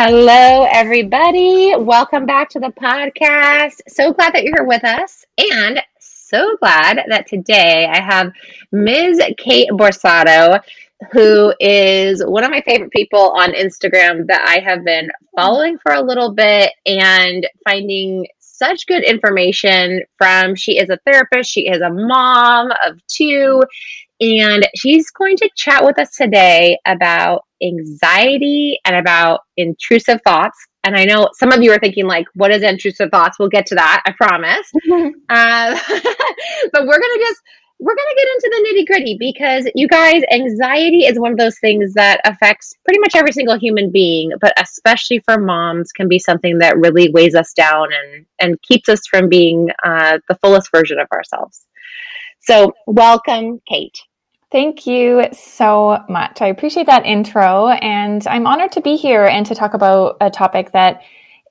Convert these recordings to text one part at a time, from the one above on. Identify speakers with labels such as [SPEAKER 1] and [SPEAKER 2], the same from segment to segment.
[SPEAKER 1] Hello, everybody. Welcome back to the podcast. So glad that you're here with us, and so glad that today I have Ms. Kate Borsato, who is one of my favorite people on Instagram that I have been following for a little bit and finding such good information from. She is a therapist, she is a mom of two, and she's going to chat with us today about anxiety and about intrusive thoughts. And I know some of you are thinking, like, what is intrusive thoughts? We'll get to that, I promise. uh, but we're going to just, we're going to get into the nitty gritty because you guys, anxiety is one of those things that affects pretty much every single human being, but especially for moms, can be something that really weighs us down and, and keeps us from being uh, the fullest version of ourselves. So, welcome, Kate.
[SPEAKER 2] Thank you so much. I appreciate that intro, and I'm honored to be here and to talk about a topic that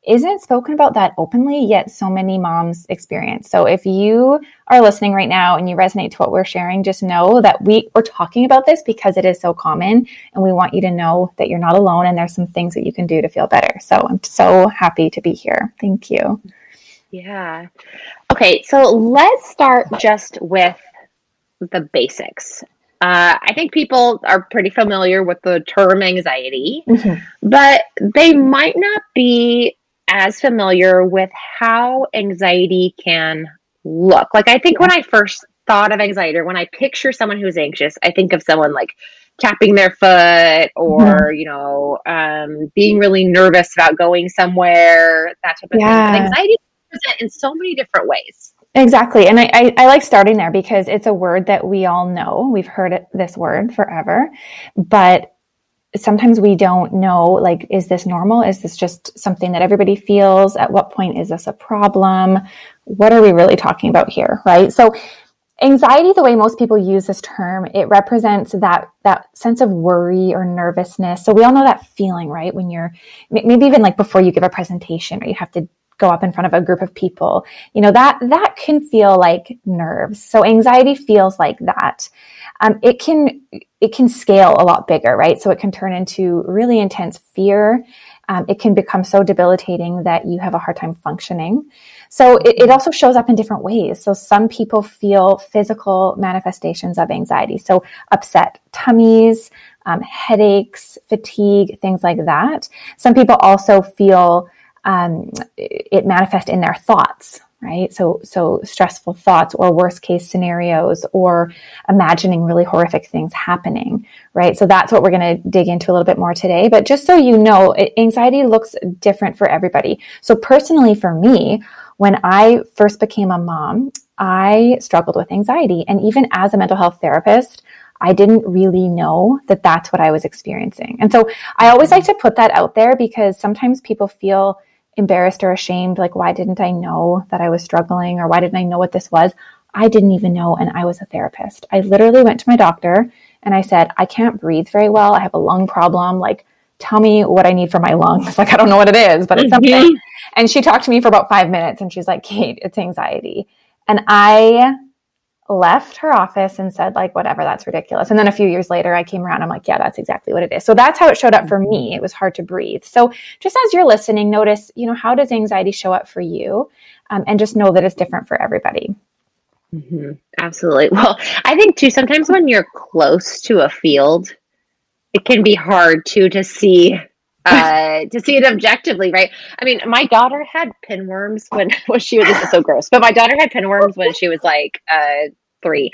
[SPEAKER 2] isn't spoken about that openly, yet so many moms experience. So if you are listening right now and you resonate to what we're sharing, just know that we, we're talking about this because it is so common, and we want you to know that you're not alone and there's some things that you can do to feel better. So I'm so happy to be here. Thank you.
[SPEAKER 1] Yeah. Okay, so let's start just with the basics. Uh, I think people are pretty familiar with the term anxiety, mm-hmm. but they might not be as familiar with how anxiety can look. Like, I think when I first thought of anxiety, or when I picture someone who's anxious, I think of someone like tapping their foot or, mm-hmm. you know, um, being really nervous about going somewhere, that type of yeah. thing. But anxiety present in so many different ways.
[SPEAKER 2] Exactly. And I, I, I, like starting there because it's a word that we all know. We've heard it, this word forever, but sometimes we don't know, like, is this normal? Is this just something that everybody feels? At what point is this a problem? What are we really talking about here? Right. So anxiety, the way most people use this term, it represents that, that sense of worry or nervousness. So we all know that feeling, right? When you're maybe even like before you give a presentation or you have to go up in front of a group of people. You know that that can feel like nerves. So anxiety feels like that. Um, it can it can scale a lot bigger right? So it can turn into really intense fear. Um, it can become so debilitating that you have a hard time functioning. So it, it also shows up in different ways. So some people feel physical manifestations of anxiety. So upset tummies um, headaches fatigue things like that. Some people also feel um, it manifest in their thoughts right? So so stressful thoughts or worst case scenarios or imagining really horrific things happening right? So that's what we're going to dig into a little bit more today. But just so you know anxiety looks different for everybody. So personally for me when i first became a mom i struggled with anxiety. And even as a mental health therapist I didn't really know that that's what I was experiencing. And so I always like to put that out there because sometimes people feel embarrassed or ashamed like why didn't i know that i was struggling or why didn't i know what this was? I didn't even know and i was a therapist. I literally went to my doctor and i said i can't breathe very well. I have a lung problem. Like tell me what i need for my lungs. Like i don't know what it is but it's something. Mm-hmm. and she talked to me for about five minutes and she's like kate it's anxiety. And i left her office and said like whatever that's ridiculous. And then a few years later i came around i'm like yeah that's exactly what it is. So that's how it showed up for me. It was hard to breathe. So just as you're listening notice you know how does anxiety show up for you? Um, and just know that it's different for everybody.
[SPEAKER 1] Mm-hmm. absolutely. Well i think too sometimes when you're close to a field it can be hard too to see uh, to see it objectively, right? I mean, my daughter had pinworms when well, she was this is so gross, but my daughter had pinworms when she was like uh, three,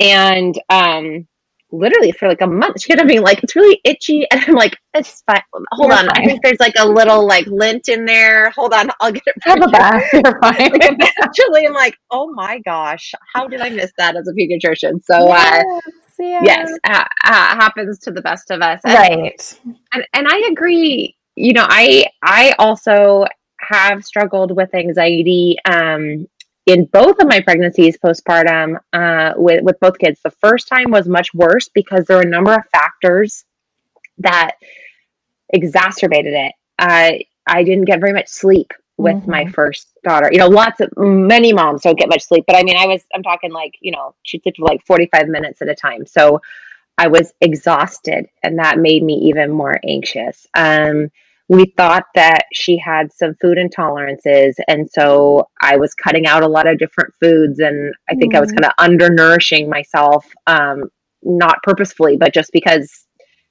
[SPEAKER 1] and um, literally for like a month. She kept being like, it's really itchy. And I'm like, it's fine. Hold You're on. Fine. I think there's like a little like lint in there. Hold on. I'll get it.
[SPEAKER 2] Have a bath. You're fine.
[SPEAKER 1] Actually, I'm like, oh my gosh, how did I miss that as a pediatrician? So, yes, uh, yes, yes uh, uh, happens to the best of us.
[SPEAKER 2] And, right.
[SPEAKER 1] And, and I agree. You know, I, I also have struggled with anxiety um, in both of my pregnancies postpartum uh, with, with both kids. The first time was much worse because there were a number of factors that exacerbated it. Uh, I didn't get very much sleep with mm-hmm. my first daughter. You know, lots of many moms don't get much sleep, but I mean, I was I'm talking like you know she sleep for like 45 minutes at a time. So I was exhausted, and that made me even more anxious. Um, we thought that she had some food intolerances. And so I was cutting out a lot of different foods. And I think mm. I was mm. kind of undernourishing myself, um, not purposefully, but just because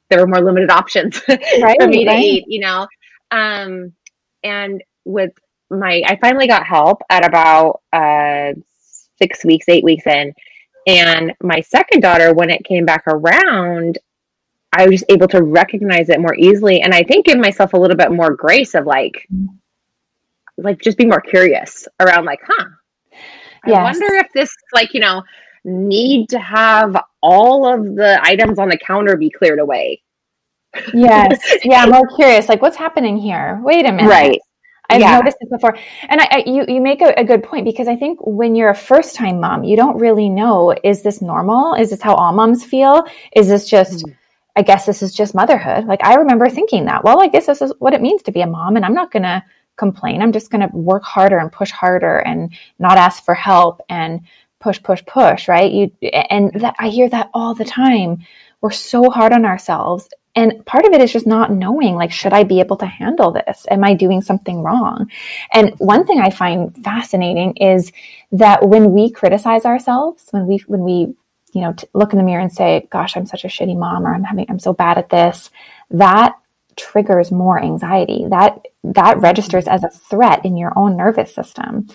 [SPEAKER 1] there were more limited options right, for me right. to eat, you know? Um, and with my, I finally got help at about uh, six weeks, eight weeks in. And my second daughter, when it came back around, I was just able to recognize it more easily and I think give myself a little bit more grace of like like just be more curious around like, huh. I wonder if this like, you know, need to have all of the items on the counter be cleared away.
[SPEAKER 2] yes. Yeah, I'm more curious. Like what's happening here? Wait a minute.
[SPEAKER 1] Right.
[SPEAKER 2] I've yeah. noticed this before. And I, I, you, you make a, a, good point because I think when you're a first time mom, you don't really know, is this normal? Is this how all moms feel? Is this just, mm-hmm I guess this is just motherhood. Like I remember thinking that, well, I guess this is what it means to be a mom and I'm not going to complain. I'm just going to work harder and push harder and not ask for help and push, push, push, right? You, and that I hear that all the time. We're so hard on ourselves. And part of it is just not knowing, like, should I be able to handle this? Am I doing something wrong? And one thing I find fascinating is that when we criticize ourselves, when we, when we you know, look in the mirror and say, gosh, I'm such a shitty mom or I'm having, I'm so bad at this, that triggers more anxiety. That, that registers as a threat in your own nervous system.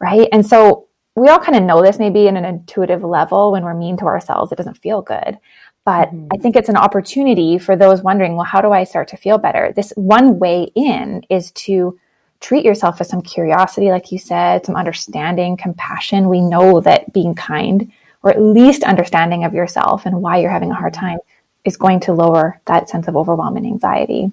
[SPEAKER 2] Right. And so we all kind of know this maybe in an intuitive level when we're mean to ourselves, it doesn't feel good. But mm-hmm. I think it's an opportunity for those wondering, well, how do I start to feel better? This one way in is to treat yourself with some curiosity, like you said, some understanding, compassion. We know that being kind or at least understanding of yourself and why you're having a hard time is going to lower that sense of overwhelm and anxiety.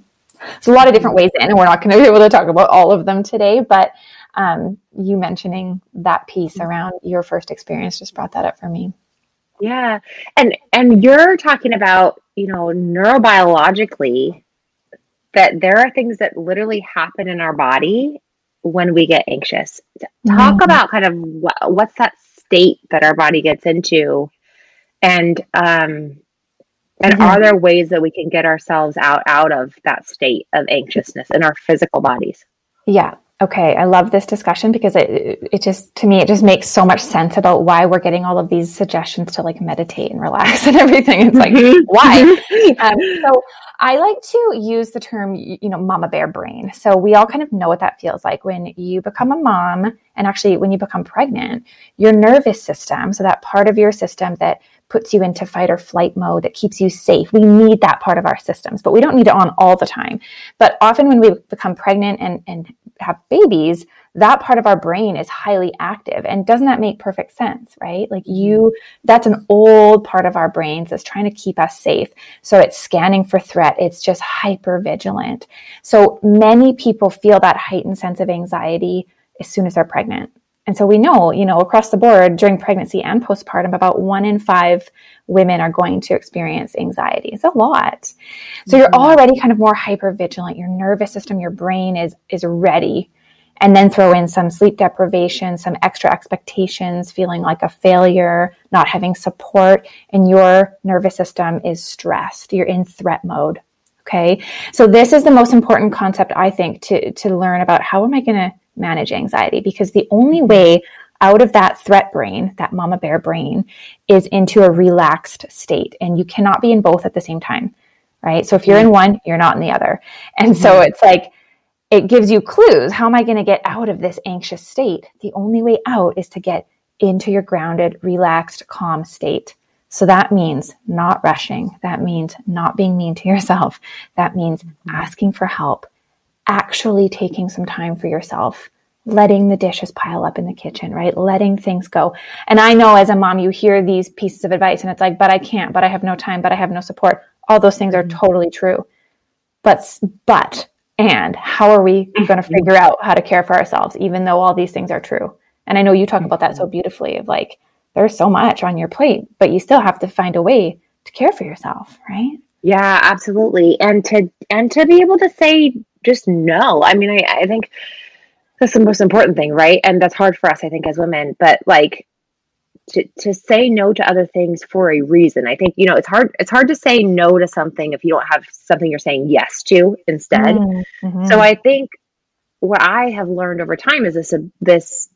[SPEAKER 2] So a lot of different ways in, and we're not going to be able to talk about all of them today, but um, you mentioning that piece around your first experience just brought that up for me.
[SPEAKER 1] Yeah. And and you're talking about, you know, neurobiologically that there are things that literally happen in our body when we get anxious. Talk mm-hmm. about kind of what, what's that state that our body gets into and um and mm-hmm. are there ways that we can get ourselves out out of that state of anxiousness in our physical bodies
[SPEAKER 2] yeah okay i love this discussion because it it just to me it just makes so much sense about why we're getting all of these suggestions to like meditate and relax and everything it's like mm-hmm. why mm-hmm. um, so i like to use the term you know mama bear brain so we all kind of know what that feels like when you become a mom and actually when you become pregnant your nervous system so that part of your system that puts you into fight or flight mode that keeps you safe. We need that part of our systems, but we don't need it on all the time. But often when we become pregnant and, and have babies, that part of our brain is highly active. And doesn't that make perfect sense, right? Like mm-hmm. you, that's an old part of our brains that's trying to keep us safe. So it's scanning for threat. It's just hyper vigilant. So many people feel that heightened sense of anxiety as soon as they're pregnant. And so we know, you know, across the board during pregnancy and postpartum, about one in five women are going to experience anxiety. It's a lot. So mm-hmm. you're already kind of more hyper vigilant. Your nervous system, your brain is, is ready. And then throw in some sleep deprivation, some extra expectations, feeling like a failure, not having support, and your nervous system is stressed. You're in threat mode. Okay. So this is the most important concept, I think, to, to learn about how am I going to manage anxiety because the only way out of that threat brain, that mama bear brain, is into a relaxed state. And you cannot be in both at the same time, right? So if you're in mm-hmm. one, you're not in the other. And so mm-hmm. it's like, it gives you clues. How am I going to get out of this anxious state? The only way out is to get into your grounded, relaxed, calm state. So that means not rushing. That means not being mean to yourself. That means mm-hmm. asking for help, actually taking some time for yourself, letting the dishes pile up in the kitchen, right? Letting things go. And I know as a mom, you hear these pieces of advice and it's like, but I can't, but I have no time, but I have no support. All those things are mm-hmm. totally true. But, but, and how are we going to mm-hmm. figure out how to care for ourselves, even though all these things are true? And I know you talk about that so mm-hmm. beautifully of like, there's so much on your plate, but you still have to find a way to care for yourself, right?
[SPEAKER 1] Yeah, absolutely. And to, and to be able to say just no. I mean, I, I think, that's the most important thing, right? And that's hard for us, I think, as women. But like to to say no to other things for a reason. I think you know it's hard. It's hard to say no to something if you don't have something you're saying yes to instead. Mm-hmm. So I think what I have learned over time is this this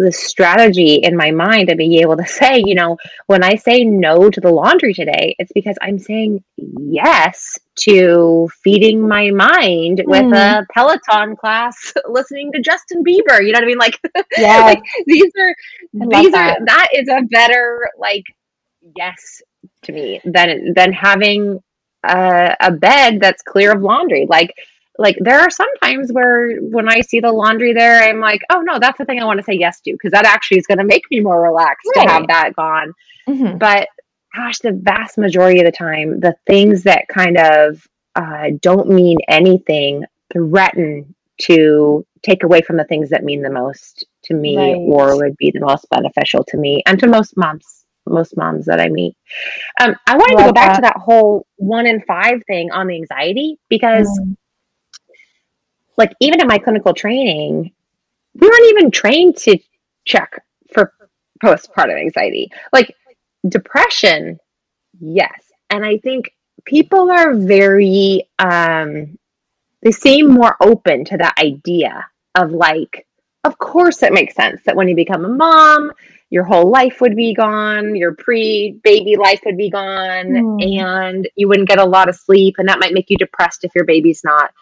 [SPEAKER 1] the strategy in my mind to be able to say, you know, when I say no to the laundry today, it's because I'm saying yes to feeding my mind with mm. a Peloton class, listening to Justin Bieber. You know what I mean? Like, yeah, like these are these that. are that is a better like yes to me than than having a, a bed that's clear of laundry. Like like there are some times where when I see the laundry there, I'm like, oh no, that's the thing I want to say yes to because that actually is going to make me more relaxed right. to have that gone. Mm-hmm. But gosh, the vast majority of the time, the things that kind of uh, don't mean anything threaten to take away from the things that mean the most to me right. or would be the most beneficial to me and to most moms most moms that i meet um, i wanted Love to go back that. to that whole one in five thing on the anxiety because mm like even in my clinical training, we weren't even trained to check for postpartum anxiety. Like depression, yes. And I think people are very um they seem more open to that idea of like of course it makes sense that when you become a mom your whole life would be gone your pre-baby life would be gone mm. and you wouldn't get a lot of sleep and that might make you depressed if your baby's not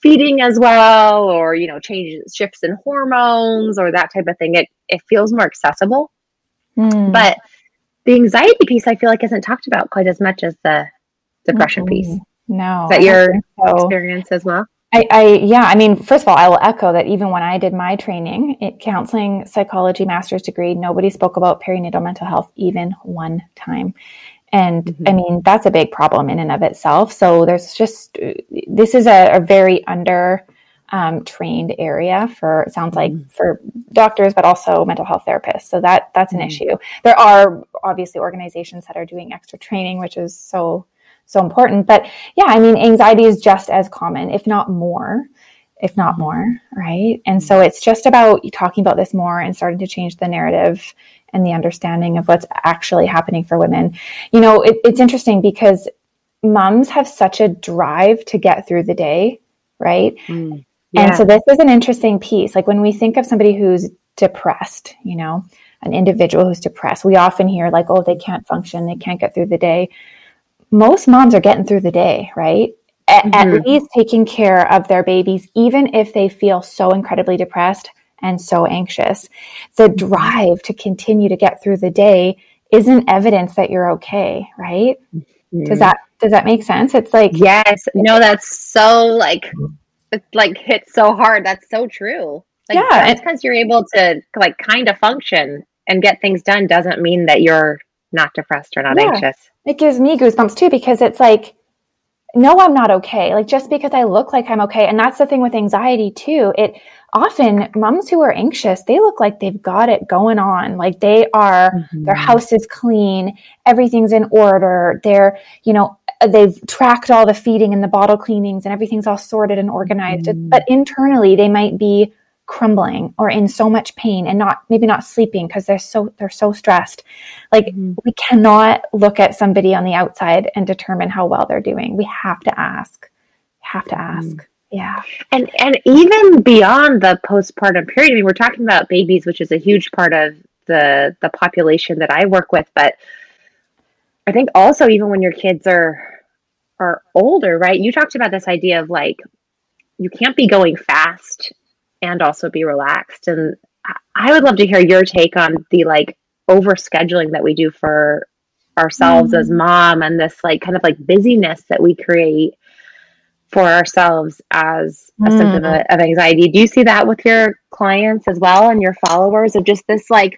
[SPEAKER 1] feeding as well or you know changes shifts in hormones or that type of thing it it feels more accessible mm. but the anxiety piece i feel like isn't talked about quite as much as the depression mm-hmm. piece
[SPEAKER 2] no
[SPEAKER 1] is that your so. experience as well
[SPEAKER 2] I, I, yeah i mean first of all i will echo that even when i did my training it counseling psychology master's degree nobody spoke about perinatal mental health even one time and mm-hmm. I mean, that's a big problem in and of itself. So there's just, this is a, a very under um, trained area for, it sounds like mm-hmm. for doctors, but also mental health therapists. So that, that's an mm-hmm. issue. There are obviously organizations that are doing extra training, which is so, so important. But yeah, I mean, anxiety is just as common, if not more if not mm-hmm. more, right? And so it's just about talking about this more and starting to change the narrative and the understanding of what's actually happening for women. You know, it, it's interesting because moms have such a drive to get through the day, right? Mm, yeah. And so this is an interesting piece. Like when we think of somebody who's depressed, you know, an individual who's depressed, we often hear like, oh, they can't function, they can't get through the day. Most moms are getting through the day, right? At, mm-hmm. at least taking care of their babies, even if they feel so incredibly depressed and so anxious. The drive to continue to get through the day isn't evidence that you're okay, right? Mm-hmm. Does that does that make sense? It's like
[SPEAKER 1] Yes. No, that's so like it's like hit so hard. That's so true. Like yeah, just because you're able to like kind of function and get things done doesn't mean that you're not depressed or not yeah. anxious.
[SPEAKER 2] It gives me goosebumps too because it's like no, I'm not okay. Like just because I look like I'm okay. And that's the thing with anxiety too. It often moms who are anxious, they look like they've got it going on. Like they are, mm-hmm. their house is clean, everything's in order. They're, you know, they've tracked all the feeding and the bottle cleanings and everything's all sorted and organized. Mm-hmm. But internally, they might be crumbling or in so much pain and not maybe not sleeping because they're so they're so stressed like mm-hmm. we cannot look at somebody on the outside and determine how well they're doing we have to ask have to ask mm-hmm. Yeah.
[SPEAKER 1] And and even beyond the postpartum period, I mean, we're talking about babies, which is a huge part of the the population that I work with, but I think also even when your kids are are older, right? You talked about this idea of like you can't be going fast and also be relaxed. And I would love to hear your take on the like over scheduling that we do for ourselves mm-hmm. as mom and this like kind of like busyness that we create for ourselves as a mm. symptom of, of anxiety. Do you see that with your clients as well and your followers of just this like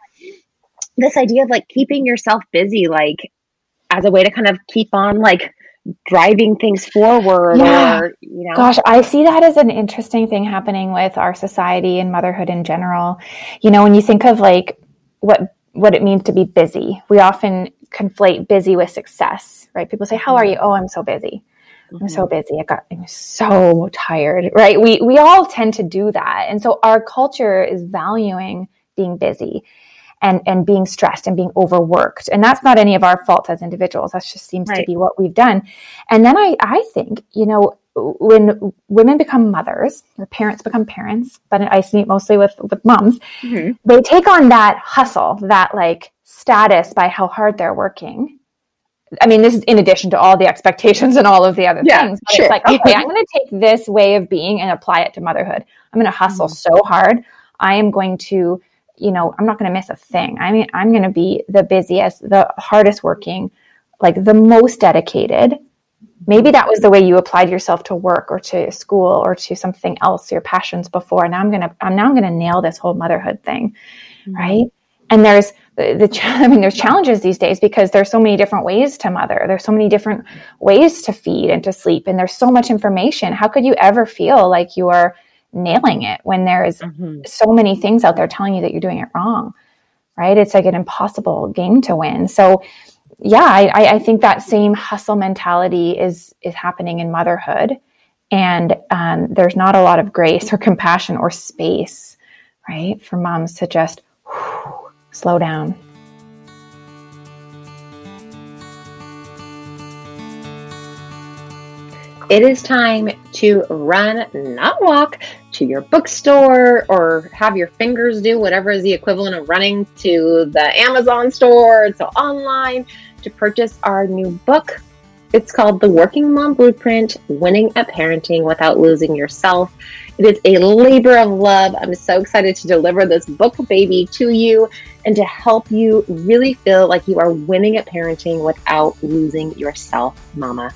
[SPEAKER 1] this idea of like keeping yourself busy like as a way to kind of keep on like driving things forward yeah. or you know.
[SPEAKER 2] Gosh i see that as an interesting thing happening with our society and motherhood in general. You know when you think of like what what it means to be busy we often conflate busy with success right? People say how are you? Oh i'm so busy. I'm so mm-hmm. busy. I got i'm so tired right? We we all tend to do that. And so our culture is valuing being busy and and being stressed and being overworked and that's not any of our fault as individuals that just seems right. to be what we've done and then i i think you know when women become mothers or parents become parents but i see it mostly with with moms mm-hmm. they take on that hustle that like status by how hard they're working I mean, this is in addition to all the expectations and all of the other yeah, things. But sure. it's like, okay, I'm going to take this way of being and apply it to motherhood. I'm going to hustle mm-hmm. so hard. I am going to you know, I'm not going to miss a thing. I mean, I'm going to be the busiest, the hardest working, like the most dedicated. Maybe that was the way you applied yourself to work or to school or to something else, your passions before. Now I'm going to, I'm now I'm going to nail this whole motherhood thing. Mm-hmm. Right. And there's the, the, I mean, there's challenges these days because there's so many different ways to mother. There's so many different ways to feed and to sleep. And there's so much information. How could you ever feel like you are nailing it when there's mm-hmm. so many things out there telling you that you're doing it wrong right? It's like an impossible game to win. So yeah i, I think that same hustle mentality is is happening in motherhood. And um, there's not a lot of grace or compassion or space right for moms to just whew, slow down.
[SPEAKER 1] It is time to run, not walk, to your bookstore or have your fingers do whatever is the equivalent of running to the Amazon store, so online to purchase our new book. It's called The Working Mom Blueprint Winning at Parenting Without Losing Yourself. It is a labor of love. I'm so excited to deliver this book baby to you and to help you really feel like you are winning at parenting without losing yourself, mama.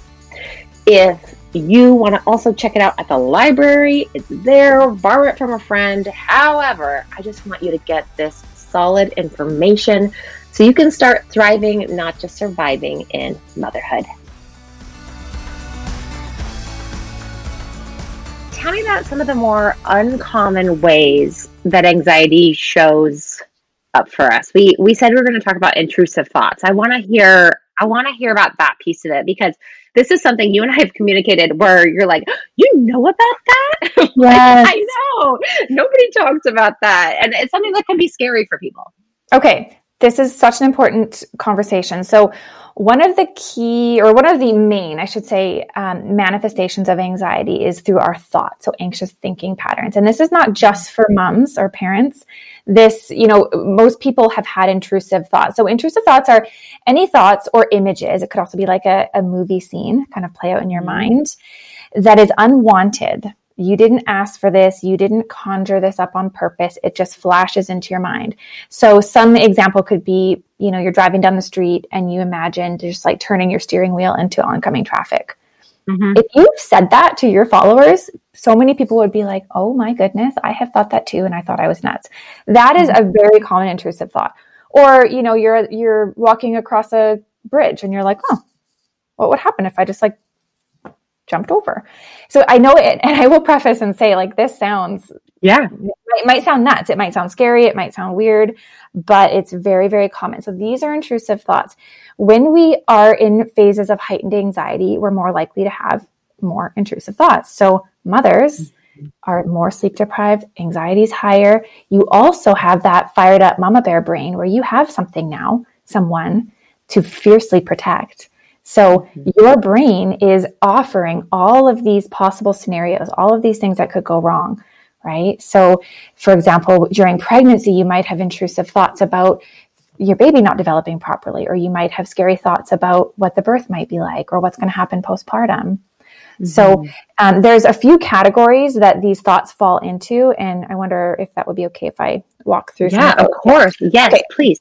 [SPEAKER 1] If you want to also check it out at the library, it's there, borrow it from a friend. However, I just want you to get this solid information so you can start thriving, not just surviving in motherhood. Tell me about some of the more uncommon ways that anxiety shows up for us. We we said we are going to talk about intrusive thoughts. I want to hear I want to hear about that piece of it because this is something you and I have communicated where you're like, you know about that? Yes. like, I know. Nobody talks about that. And it's something that can be scary for people.
[SPEAKER 2] Okay. This is such an important conversation. So, one of the key, or one of the main, I should say, um, manifestations of anxiety is through our thoughts. So, anxious thinking patterns. And this is not just for moms or parents. This, you know, most people have had intrusive thoughts. So, intrusive thoughts are any thoughts or images. It could also be like a, a movie scene kind of play out in your mm-hmm. mind that is unwanted you didn't ask for this. You didn't conjure this up on purpose. It just flashes into your mind. So some example could be, you know, you're driving down the street and you imagine just like turning your steering wheel into oncoming traffic. Mm-hmm. If you said that to your followers, so many people would be like, "Oh my goodness, I have thought that too and I thought I was nuts." That is mm-hmm. a very common intrusive thought. Or, you know, you're you're walking across a bridge and you're like, "Oh, what would happen if I just like jumped over. So I know it, and I will preface and say, like, this sounds,
[SPEAKER 1] yeah,
[SPEAKER 2] it might sound nuts. It might sound scary. It might sound weird, but it's very, very common. So these are intrusive thoughts. When we are in phases of heightened anxiety, we're more likely to have more intrusive thoughts. So mothers are more sleep deprived, anxiety is higher. You also have that fired up mama bear brain where you have something now, someone to fiercely protect. So mm-hmm. your brain is offering all of these possible scenarios, all of these things that could go wrong, right? So, for example, during pregnancy, you might have intrusive thoughts about your baby not developing properly, or you might have scary thoughts about what the birth might be like or what's going to happen postpartum. Mm-hmm. So um, there's a few categories that these thoughts fall into, and I wonder if that would be okay if I walk through.
[SPEAKER 1] Yeah, of course. Yes, okay. please.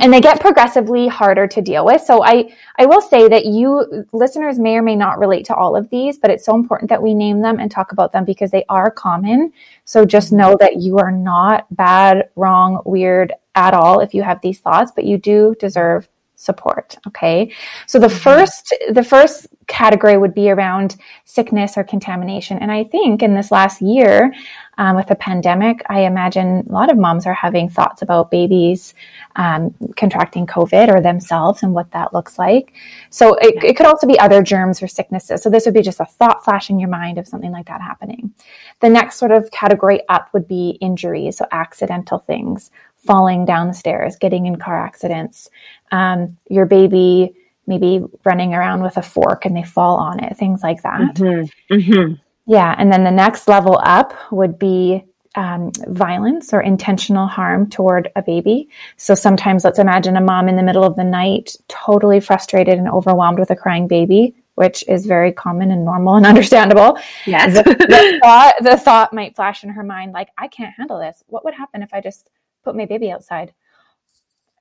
[SPEAKER 2] and they get progressively harder to deal with. So I, I will say that you listeners may or may not relate to all of these, but it's so important that we name them and talk about them because they are common. So just know that you are not bad, wrong, weird at all if you have these thoughts, but you do deserve support. Okay. So the mm-hmm. first, the first category would be around sickness or contamination. And I think in this last year, um, with the pandemic, I imagine a lot of moms are having thoughts about babies um, contracting COVID or themselves and what that looks like. So it, it could also be other germs or sicknesses. So this would be just a thought flash in your mind of something like that happening. The next sort of category up would be injuries, so accidental things, falling down the stairs, getting in car accidents, um, your baby maybe running around with a fork and they fall on it, things like that. Mm-hmm. Mm-hmm. Yeah. And then the next level up would be um, violence or intentional harm toward a baby. So sometimes let's imagine a mom in the middle of the night, totally frustrated and overwhelmed with a crying baby, which is very common and normal and understandable.
[SPEAKER 1] Yes.
[SPEAKER 2] the, the, thought, the thought might flash in her mind, like, I can't handle this. What would happen if I just put my baby outside?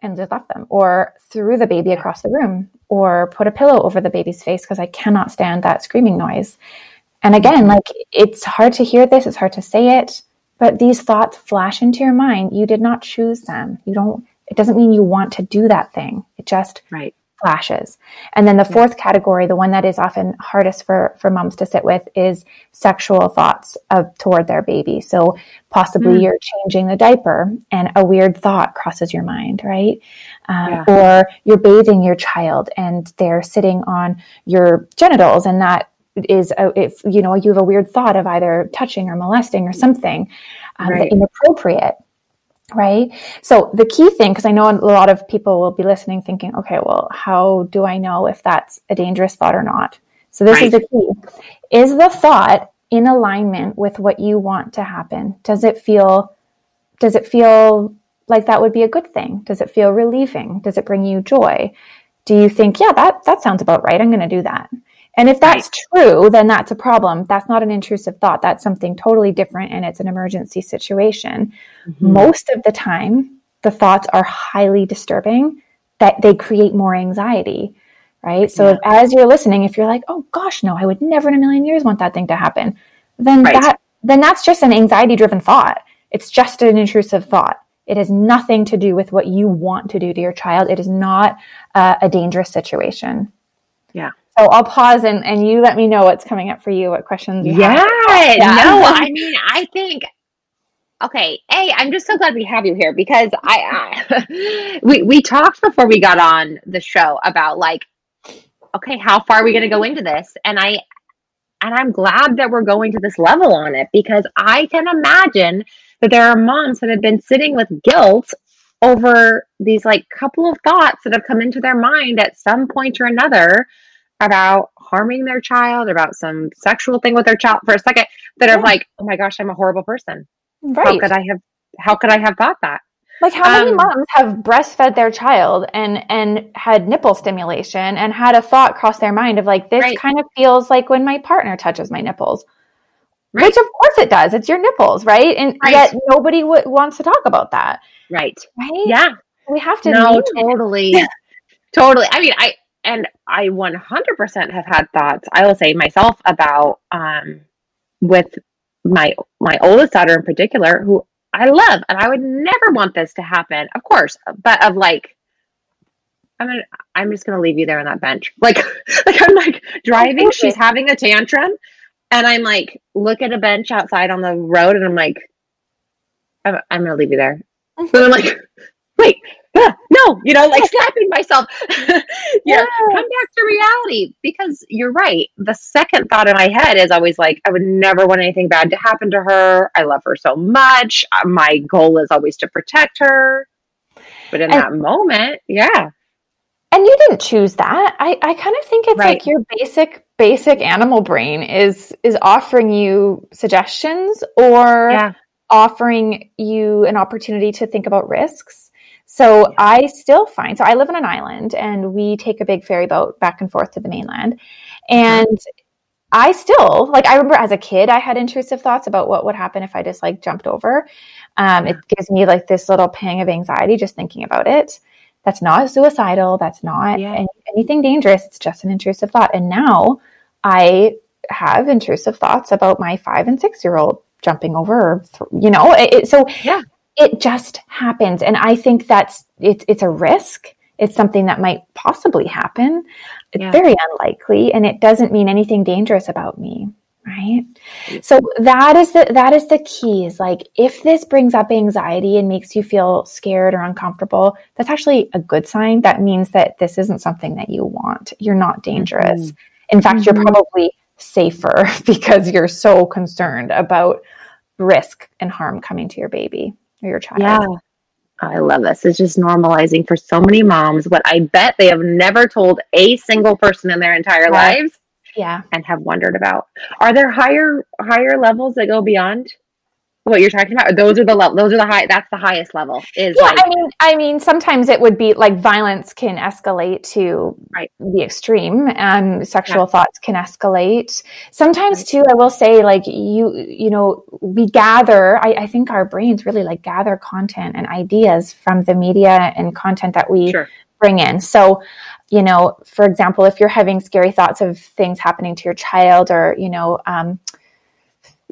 [SPEAKER 2] and just left them or threw the baby across the room or put a pillow over the baby's face because I cannot stand that screaming noise. And again, mm-hmm. like it's hard to hear this, it's hard to say it, but these thoughts flash into your mind. You did not choose them. You don't, it doesn't mean you want to do that thing. It just
[SPEAKER 1] right
[SPEAKER 2] flashes. And then the fourth category, the one that is often hardest for, for moms to sit with is sexual thoughts of toward their baby. So possibly mm. you're changing the diaper and a weird thought crosses your mind, right? Um, yeah. Or you're bathing your child and they're sitting on your genitals and that is a, if you know you have a weird thought of either touching or molesting or something um, right. inappropriate right? So the key thing, because I know a lot of people will be listening thinking, okay, well, how do I know if that's a dangerous thought or not? So this right. is the key. Is the thought in alignment with what you want to happen? Does it feel does it feel like that would be a good thing? Does it feel relieving? Does it bring you joy? Do you think, yeah, that that sounds about right. I'm going to do that. And if that's right. true, then that's a problem. That's not an intrusive thought. That's something totally different and it's an emergency situation. Mm-hmm. Most of the time, the thoughts are highly disturbing that they create more anxiety, right? So yeah. if, as you're listening, if you're like, "Oh gosh, no, I would never in a million years want that thing to happen." Then right. that then that's just an anxiety driven thought. It's just an intrusive thought. It has nothing to do with what you want to do to your child. It is not uh, a dangerous situation.
[SPEAKER 1] Yeah.
[SPEAKER 2] So I'll pause and, and you let me know what's coming up for you, what questions you
[SPEAKER 1] yeah, have. Yeah, no, I mean, I think, okay, hey, I'm just so glad we have you here because I, I we, we talked before we got on the show about like, okay, how far are we going to go into this? And I, and I'm glad that we're going to this level on it because I can imagine that there are moms that have been sitting with guilt over these like couple of thoughts that have come into their mind at some point or another about harming their child, about some sexual thing with their child for a second, that yeah. are like, oh my gosh, I'm a horrible person. Right. How could I have how could I have thought that?
[SPEAKER 2] Like how many um, moms have breastfed their child and and had nipple stimulation and had a thought cross their mind of like this right. kind of feels like when my partner touches my nipples. Right. Which of course it does. It's your nipples, right? And right. yet nobody w- wants to talk about that.
[SPEAKER 1] Right.
[SPEAKER 2] Right.
[SPEAKER 1] Yeah.
[SPEAKER 2] We have to.
[SPEAKER 1] No, totally. totally. I mean, I and I 100% have had thoughts, I will say myself about um, with my my oldest daughter in particular, who I love, and I would never want this to happen, of course, but of like, I'm gonna, I'm just gonna leave you there on that bench, like, like I'm like driving, she's having a tantrum, and I'm like, look at a bench outside on the road, and I'm like, I'm, I'm gonna leave you there, but I'm like, wait, ah, no, you know, like slapping myself. yeah, yes. come back to reality because you're right. The second thought in my head is always like, I would never want anything bad to happen to her. I love her so much. Uh, my goal is always to protect her. But in and, that moment, yeah.
[SPEAKER 2] And you didn't choose that. I, I kind of think it's right. like your basic basic animal brain is is offering you suggestions or yeah. offering you an opportunity to think about risks so. I still find, so I live on an island and we take a big ferry boat back and forth to the mainland. And mm-hmm. I still, like, I remember as a kid, I had intrusive thoughts about what would happen if I just like jumped over. Um, it gives me like this little pang of anxiety just thinking about it. That's not suicidal. That's not
[SPEAKER 1] Yeah.
[SPEAKER 2] any, anything dangerous. It's just an intrusive thought. And now I have intrusive thoughts about my five and six year old jumping over, you know, it, it- so
[SPEAKER 1] Yeah.
[SPEAKER 2] It just happens. And I think that's, it's, it's a risk. It's something that might possibly happen. It's
[SPEAKER 1] Yeah.
[SPEAKER 2] very unlikely. And it doesn't mean anything dangerous about me. Right. So that is the, that is the key is like, if this brings up anxiety and makes you feel scared or uncomfortable, that's actually a good sign. That means that this isn't something that you want. You're not dangerous. In fact,
[SPEAKER 1] Mhm.
[SPEAKER 2] you're probably safer because you're so concerned about risk and harm coming to your baby or your child.
[SPEAKER 1] Yeah. I love this. It's just normalizing for so many moms what I bet they have never told a single person in their entire lives
[SPEAKER 2] Yeah.
[SPEAKER 1] and have wondered about. Are there higher higher levels that go beyond what you're talking about? Those are the level those are the high that's the highest level is
[SPEAKER 2] Yeah,
[SPEAKER 1] like
[SPEAKER 2] I mean, I mean, sometimes it would be like violence can escalate to
[SPEAKER 1] Right.
[SPEAKER 2] the extreme. Um, sexual
[SPEAKER 1] Yeah.
[SPEAKER 2] thoughts can escalate. Sometimes
[SPEAKER 1] Right.
[SPEAKER 2] too, I will say, like you, you know, we gather. I, I think our brains really like gather content and ideas from the media and content that we
[SPEAKER 1] sure.
[SPEAKER 2] bring in. So, you know, for example, if you're having scary thoughts of things happening to your child or, you know, um,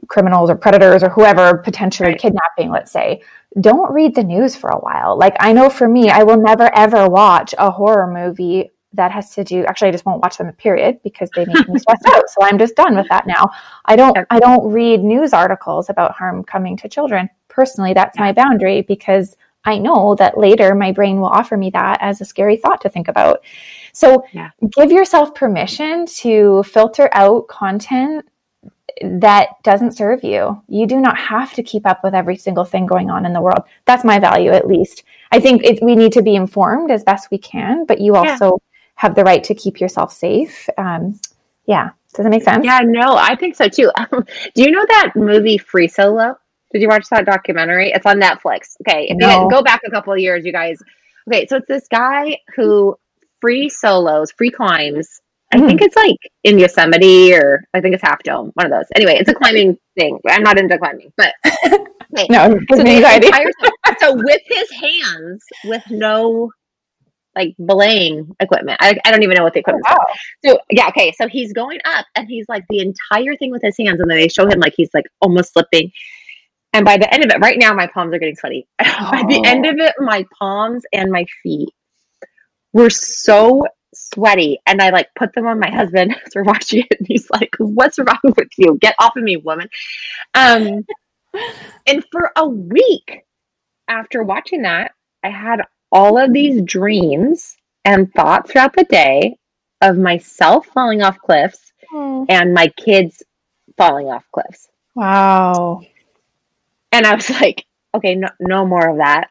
[SPEAKER 2] criminals or predators or whoever potentially
[SPEAKER 1] Right.
[SPEAKER 2] kidnapping, let's say, don't read the news for a while. Like, I know for me, I will never ever watch a horror movie that has to do actually I just won't watch them period because they make me stressed out. So I'm just done with that now. I don't. I don't read news articles about harm coming to children. Personally, that's my boundary because I know that later my brain will offer me that as a scary thought to think about. So
[SPEAKER 1] Yeah.
[SPEAKER 2] give yourself permission to filter out content that doesn't serve you. You do not have to keep up with every single thing going on in the world. That's my value, at least. I think it, we need to be informed as best we can, but you
[SPEAKER 1] Yeah.
[SPEAKER 2] also have the right to keep yourself safe. Um, yeah. Does that make sense?
[SPEAKER 1] Yeah, no, I think so too. Do you know that movie Free Solo? Did you watch that documentary? It's on Netflix. Okay, if
[SPEAKER 2] No.
[SPEAKER 1] you go back a couple of years, you guys. Okay, so it's this guy who free solos, free climbs. I
[SPEAKER 2] Mhm.
[SPEAKER 1] think it's like in Yosemite or I think it's Half Dome, one of those. Anyway, it's a climbing thing. I'm not into climbing, but okay.
[SPEAKER 2] No,
[SPEAKER 1] So, entire- so with his hands, with no like belaying equipment. I, I don't even know what the equipment
[SPEAKER 2] Wow.
[SPEAKER 1] so yeah, okay. So he's going up and he's like the entire thing with his hands, and then they show him like he's like almost slipping. And by the end of it, right now my palms are getting sweaty. by the end
[SPEAKER 2] Oh.
[SPEAKER 1] of it, my palms and my feet were so sweaty. And I like put them on my husband as we're watching it, and he's like, What's wrong with you? Get off of me, woman. Um and for a week after watching that, I had all of these dreams and thoughts throughout the day of myself falling off cliffs
[SPEAKER 2] Oh,
[SPEAKER 1] and my kids falling off cliffs.
[SPEAKER 2] Wow.
[SPEAKER 1] And I was like, okay, no, no more of that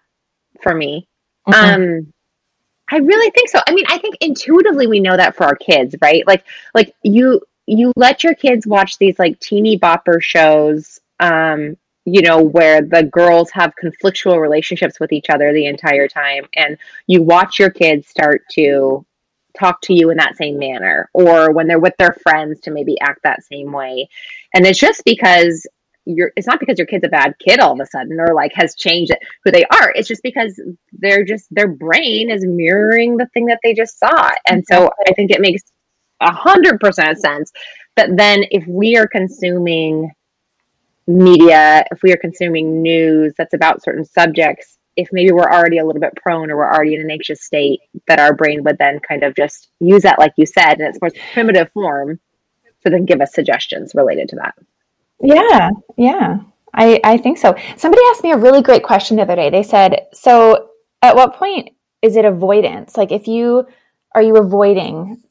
[SPEAKER 1] for me.
[SPEAKER 2] Mhm.
[SPEAKER 1] Um, I really think so. I mean, I think intuitively we know that for our kids, right? Like, like you you let your kids watch these like teeny bopper shows, um, you know, where the girls have conflictual relationships with each other the entire time, and you watch your kids start to talk to you in that same manner, or when they're with their friends to maybe act that same way, and it's just because you're it's not because your kid's a bad kid all of a sudden or like has changed who they are. It's just because they're just their brain is mirroring the thing that they just saw. And so i think it makes a hundred percent sense that then if we are consuming media if we are consuming news that's about certain subjects if maybe we're already a little bit prone or we're already in an anxious state that our brain would then kind of just use that like you said in its most primitive form to then give us suggestions related to that
[SPEAKER 2] Yeah, yeah. I, I think so. Somebody asked me a really great question the other day. They said, So at what point is it avoidance? Like if you are you avoiding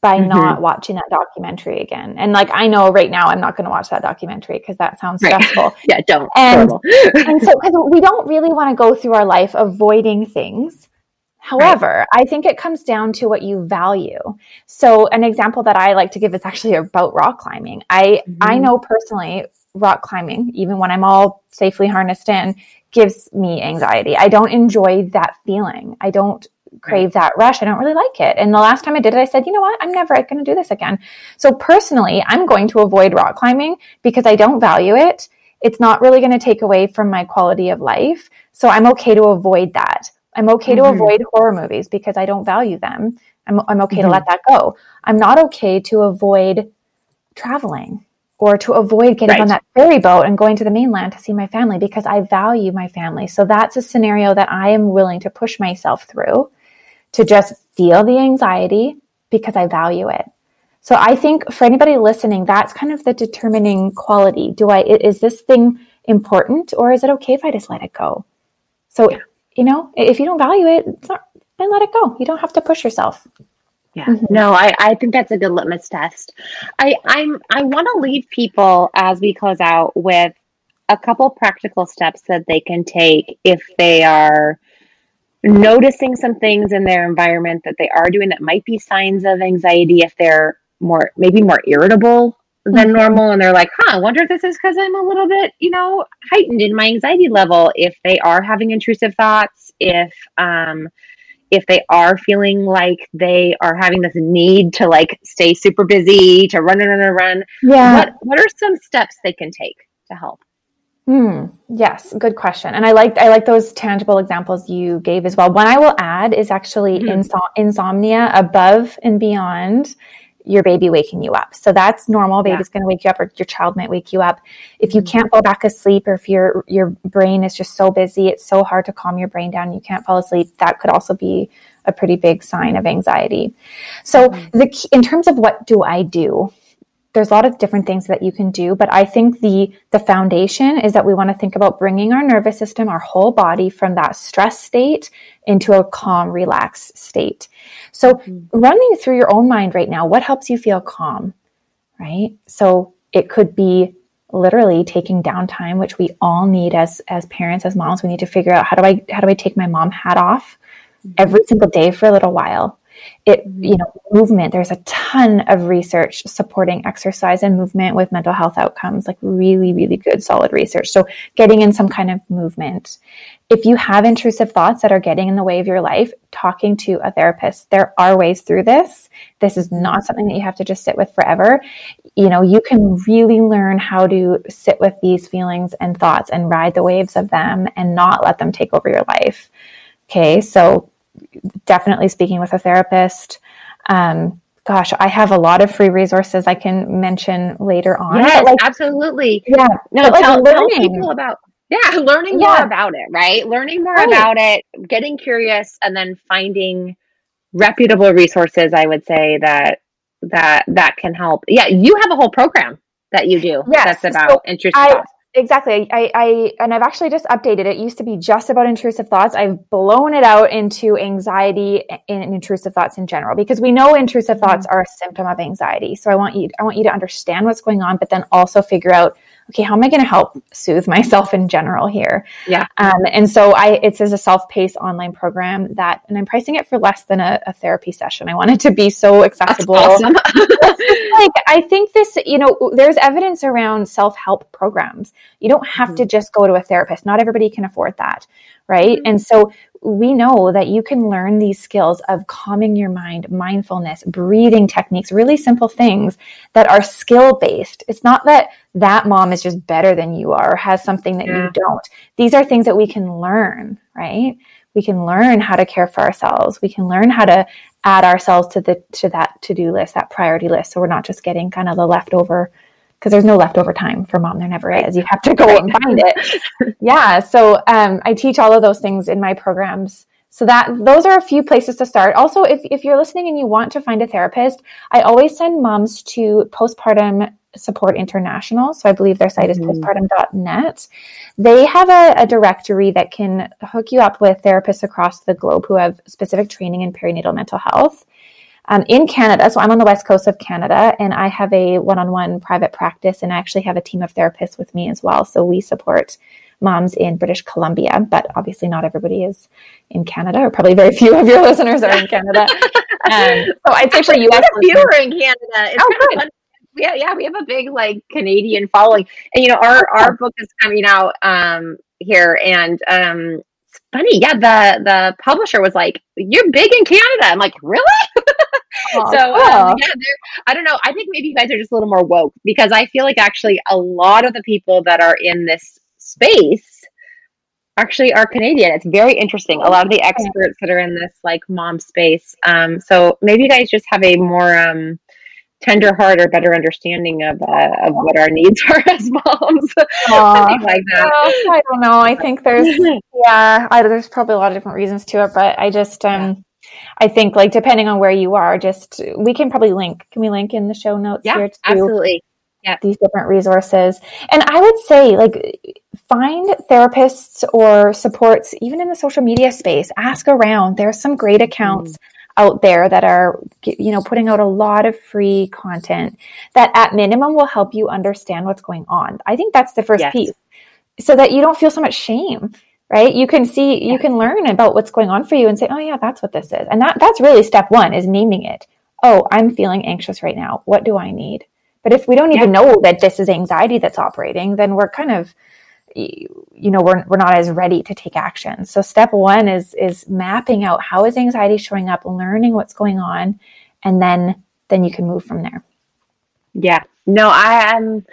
[SPEAKER 2] by
[SPEAKER 1] Mhm.
[SPEAKER 2] not watching that documentary again? And like I know right now I'm not going to watch that documentary because that sounds
[SPEAKER 1] Right.
[SPEAKER 2] stressful.
[SPEAKER 1] yeah don't
[SPEAKER 2] And- and so because we don't really want to go through our life avoiding things however i think it comes down to what you value. So an example that i like to give is actually about rock climbing. I i
[SPEAKER 1] Mhm.
[SPEAKER 2] know personally rock climbing even when i'm all safely harnessed in gives me anxiety. I don't enjoy that feeling. I don't crave that rush. I don't really like it. And the last time i did it i said you know what? I'm never going to do this again. So personally i'm going to avoid rock climbing because i don't value it. It's not really going to take away from my quality of life. So I'm okay to avoid that. I'm okay to mm-hmm. avoid horror movies because I don't value them. I'm, I'm okay mm-hmm. to let that go. I'm not okay to avoid traveling or to avoid getting right. on that ferry boat and going to the mainland to see my family because I value my family. So that's a scenario that I am willing to push myself through to just feel the anxiety because I value it. So I think for anybody listening, that's kind of the determining quality. Do I, is this thing important or is it okay if I just let it go? So, yeah. You know, if you don't value it, it's not, then let it go. You don't have to push yourself.
[SPEAKER 1] Yeah. Mm-hmm. No, I, I think that's a good litmus test. I, I'm I want to leave people as we close out with a couple practical steps that they can take if they are noticing some things in their environment that they are doing that might be signs of anxiety if they're more maybe more irritable than mm-hmm. normal and they're like huh i wonder if this is because i'm a little bit you know heightened in my anxiety level if they are having intrusive thoughts if um if they are feeling like they are having this need to like stay super busy to run and run and run yeah what what are some steps they can take to help
[SPEAKER 2] Hmm. Yes, good question. And I like I like those tangible examples you gave as well. One I will add is actually mm-hmm. insom- insomnia above and beyond your baby waking you up. So that's normal. Baby's yeah. going to wake you up, or your child might wake you up. If you mm-hmm. can't fall back asleep, or if your your brain is just so busy, it's so hard to calm your brain down. You can't fall asleep. That could also be a pretty big sign of anxiety. So mm-hmm. the in terms of what do I do? There's a lot of different things that you can do but i think the the foundation is that we want to think about bringing our nervous system our whole body from that stress state into a calm relaxed state so mm-hmm. running through your own mind right now what helps you feel calm right so it could be literally taking downtime which we all need as as parents as moms we need to figure out how do i how do i take my mom hat off mm-hmm. every single day for a little while it you know movement there's a ton of research supporting exercise and movement with mental health outcomes like really really good solid research. So getting in some kind of movement. If you have intrusive thoughts that are getting in the way of your life talking to a therapist. There are ways through this. This is not something that you have to just sit with forever. You know you can really learn how to sit with these feelings and thoughts and ride the waves of them and not let them take over your life. Okay so definitely speaking with a therapist. Um, gosh, I have a lot of free resources I can mention later on.
[SPEAKER 1] Yes, like, absolutely.
[SPEAKER 2] Yeah.
[SPEAKER 1] No, tell, like tell people about yeah, learning yeah. more about it, right? Learning more right. about it, getting curious, and then finding reputable resources. I would say that that that can help. Yeah, you have a whole program that you do. Yes, that's about so intrusive I,
[SPEAKER 2] exactly I, I and i've actually just updated it. it used to be just about intrusive thoughts i've blown it out into anxiety and intrusive thoughts in general because we know intrusive mm-hmm. thoughts are a symptom of anxiety so i want you i want you to understand what's going on but then also figure out okay, how am I going to help soothe myself in general here?
[SPEAKER 1] Yeah.
[SPEAKER 2] Um, and so I, it's as a self-paced online program that, and I'm pricing it for less than a, a therapy session. I want it to be so accessible.
[SPEAKER 1] Awesome.
[SPEAKER 2] like, I think this, you know, there's evidence around self-help programs. You don't have mm-hmm. to just go to a therapist. Not everybody can afford that. Right. Mm-hmm. And so we know that you can learn these skills of calming your mind, mindfulness, breathing techniques, really simple things that are skill based. It's not that that mom is just better than you are or has something that yeah. you don't. These are things that we can learn, right? We can learn how to care for ourselves. We can learn how to add ourselves to the to that to-do list, that priority list. So we're not just getting kind of the leftover because there's no leftover time for mom. There never is. You have to go and find it. yeah. So um, I teach all of those things in my programs. So that those are a few places to start. Also, if, if you're listening and you want to find a therapist, I always send moms to postpartum support international. So I believe their site is mm-hmm. postpartum.net. They have a, a, directory that can hook you up with therapists across the globe who have specific training in perinatal mental health um, in Canada. So I'm on the west coast of Canada, and I have a one-on-one private practice, and I actually have a team of therapists with me as well. So we support moms in British Columbia, but obviously not everybody is in Canada, or probably very few of your listeners are in Canada. Um, so I'd say for
[SPEAKER 1] you, fewer in Canada. It's oh, of yeah, yeah, we have a big like Canadian following, and you know our our book is coming out um here, and um funny. Yeah, the the publisher was like, "You're big in Canada." I'm like, "Really?" Oh, so um, yeah, I don't know. I think maybe you guys are just a little more woke because I feel like actually a lot of the people that are in this space actually are Canadian. It's very interesting. A lot of the experts that are in this like mom space. Um, so maybe you guys just have a more um, tender heart or better understanding of uh, of what our needs are as moms.
[SPEAKER 2] Something like that. I don't know. I think there's yeah, I, there's probably a lot of different reasons to it, but I just um I think like depending on where you are, just we can probably link. Can we link in the show notes
[SPEAKER 1] yeah,
[SPEAKER 2] here too?
[SPEAKER 1] Absolutely. Yeah.
[SPEAKER 2] These different resources. And I would say like find therapists or supports even in the social media space. Ask around. There's some great accounts. Mm out there that are you know putting out a lot of free content that at minimum will help you understand what's going on. I think that's the first yes. piece. So that you don't feel so much shame right? You can see you can learn about what's going on for you and say oh yeah that's what this is. And that that's really step one is naming it. Oh i'm feeling anxious right now. What do i need? But if we don't even know that this is anxiety that's operating then we're kind of you know we're, we're not as ready to take action. So step one is is mapping out how is anxiety showing up learning what's going on and then then you can move from there.
[SPEAKER 1] Yeah. No i am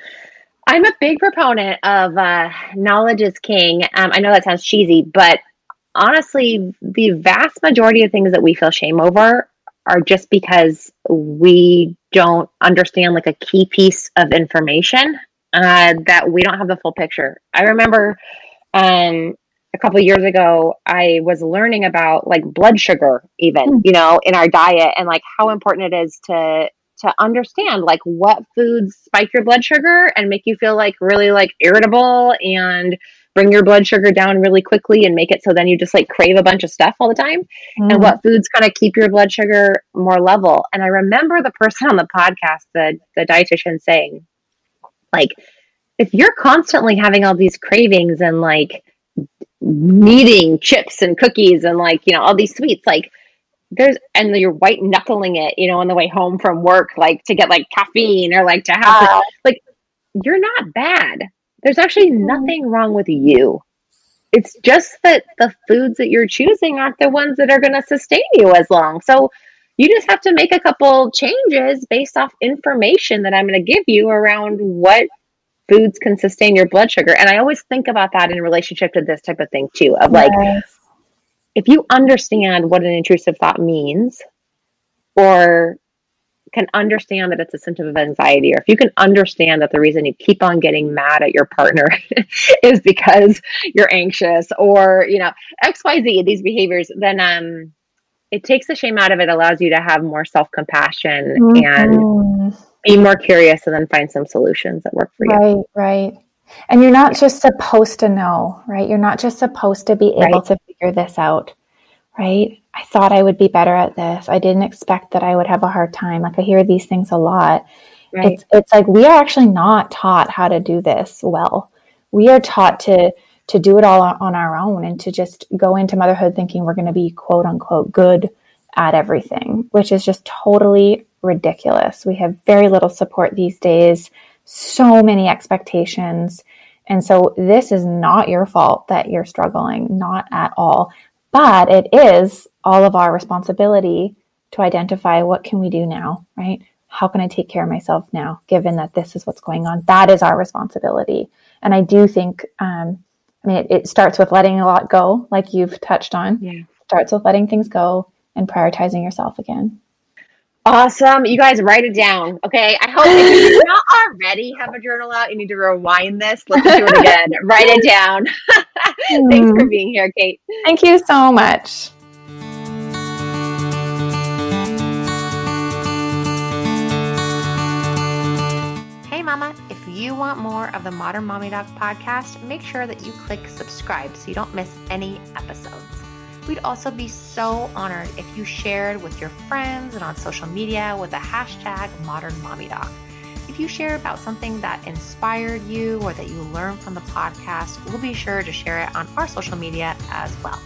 [SPEAKER 1] i'm a big proponent of uh, knowledge is king. Um, i know that sounds cheesy but honestly the vast majority of things that we feel shame over are just because we don't understand like a key piece of information uh, that we don't have the full picture. I remember um, a couple years ago, I was learning about like blood sugar, even mm. you know, in our diet, and like how important it is to to understand like what foods spike your blood sugar and make you feel like really like irritable and bring your blood sugar down really quickly and make it so then you just like crave a bunch of stuff all the time mm. and what foods kind of keep your blood sugar more level and i remember the person on the podcast the the dietitian saying like, if you're constantly having all these cravings and like needing chips and cookies and like, you know, all these sweets, like, there's and you're white knuckling it, you know, on the way home from work, like to get like caffeine or like to have like you're not bad. There's actually nothing wrong with you. It's just that the foods that you're choosing aren't the ones that are going to sustain you as long. So you just have to make a couple changes based off information that I'm going to give you around what foods can sustain your blood sugar. And I always think about that in relationship to this type of thing too of like, yes. if you understand what an intrusive thought means or can understand that it's a symptom of anxiety, or if you can understand that the reason you keep on getting mad at your partner is because you're anxious or, you know, XYZ, these behaviors, then um it takes the shame out of it, allows you to have more self compassion mm-hmm. and be more curious and then find some solutions that work for you.
[SPEAKER 2] Right, right. And you're not just supposed to know, right? You're not just supposed to be able right. to figure this out, right? I thought I would be better at this. I didn't expect that I would have a hard time. Like I hear these things a lot. Right. It's it's like we are actually not taught how to do this well. We are taught to to do it all on our own and to just go into motherhood thinking we're going to be quote unquote good at everything, which is just totally ridiculous. We have very little support these days, so many expectations. And so this is not your fault that you're struggling, not at all. But it is all of our responsibility to identify what can we do now, right? How can I take care of myself now, given that this is what's going on? That is our responsibility. And I do think um, I mean, it, it, starts with letting a lot go, like you've touched on. Yeah. Starts with letting things go and prioritizing yourself again.
[SPEAKER 1] Awesome. You guys write it down. Okay. I hope if you do not already have a journal out, you need to rewind this, listen to it again, write it down. Thanks for hmm. being here, Kate.
[SPEAKER 2] Thank you so much.
[SPEAKER 3] You want more of the Modern Mommy Doc podcast, make sure that you click subscribe so you don't miss any episodes. We'd also be so honored if you shared with your friends and on social media with the hashtag Modern Mommy Doc. If you share about something that inspired you or that you learned from the podcast, we'll be sure to share it on our social media as well.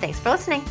[SPEAKER 3] Thanks for listening.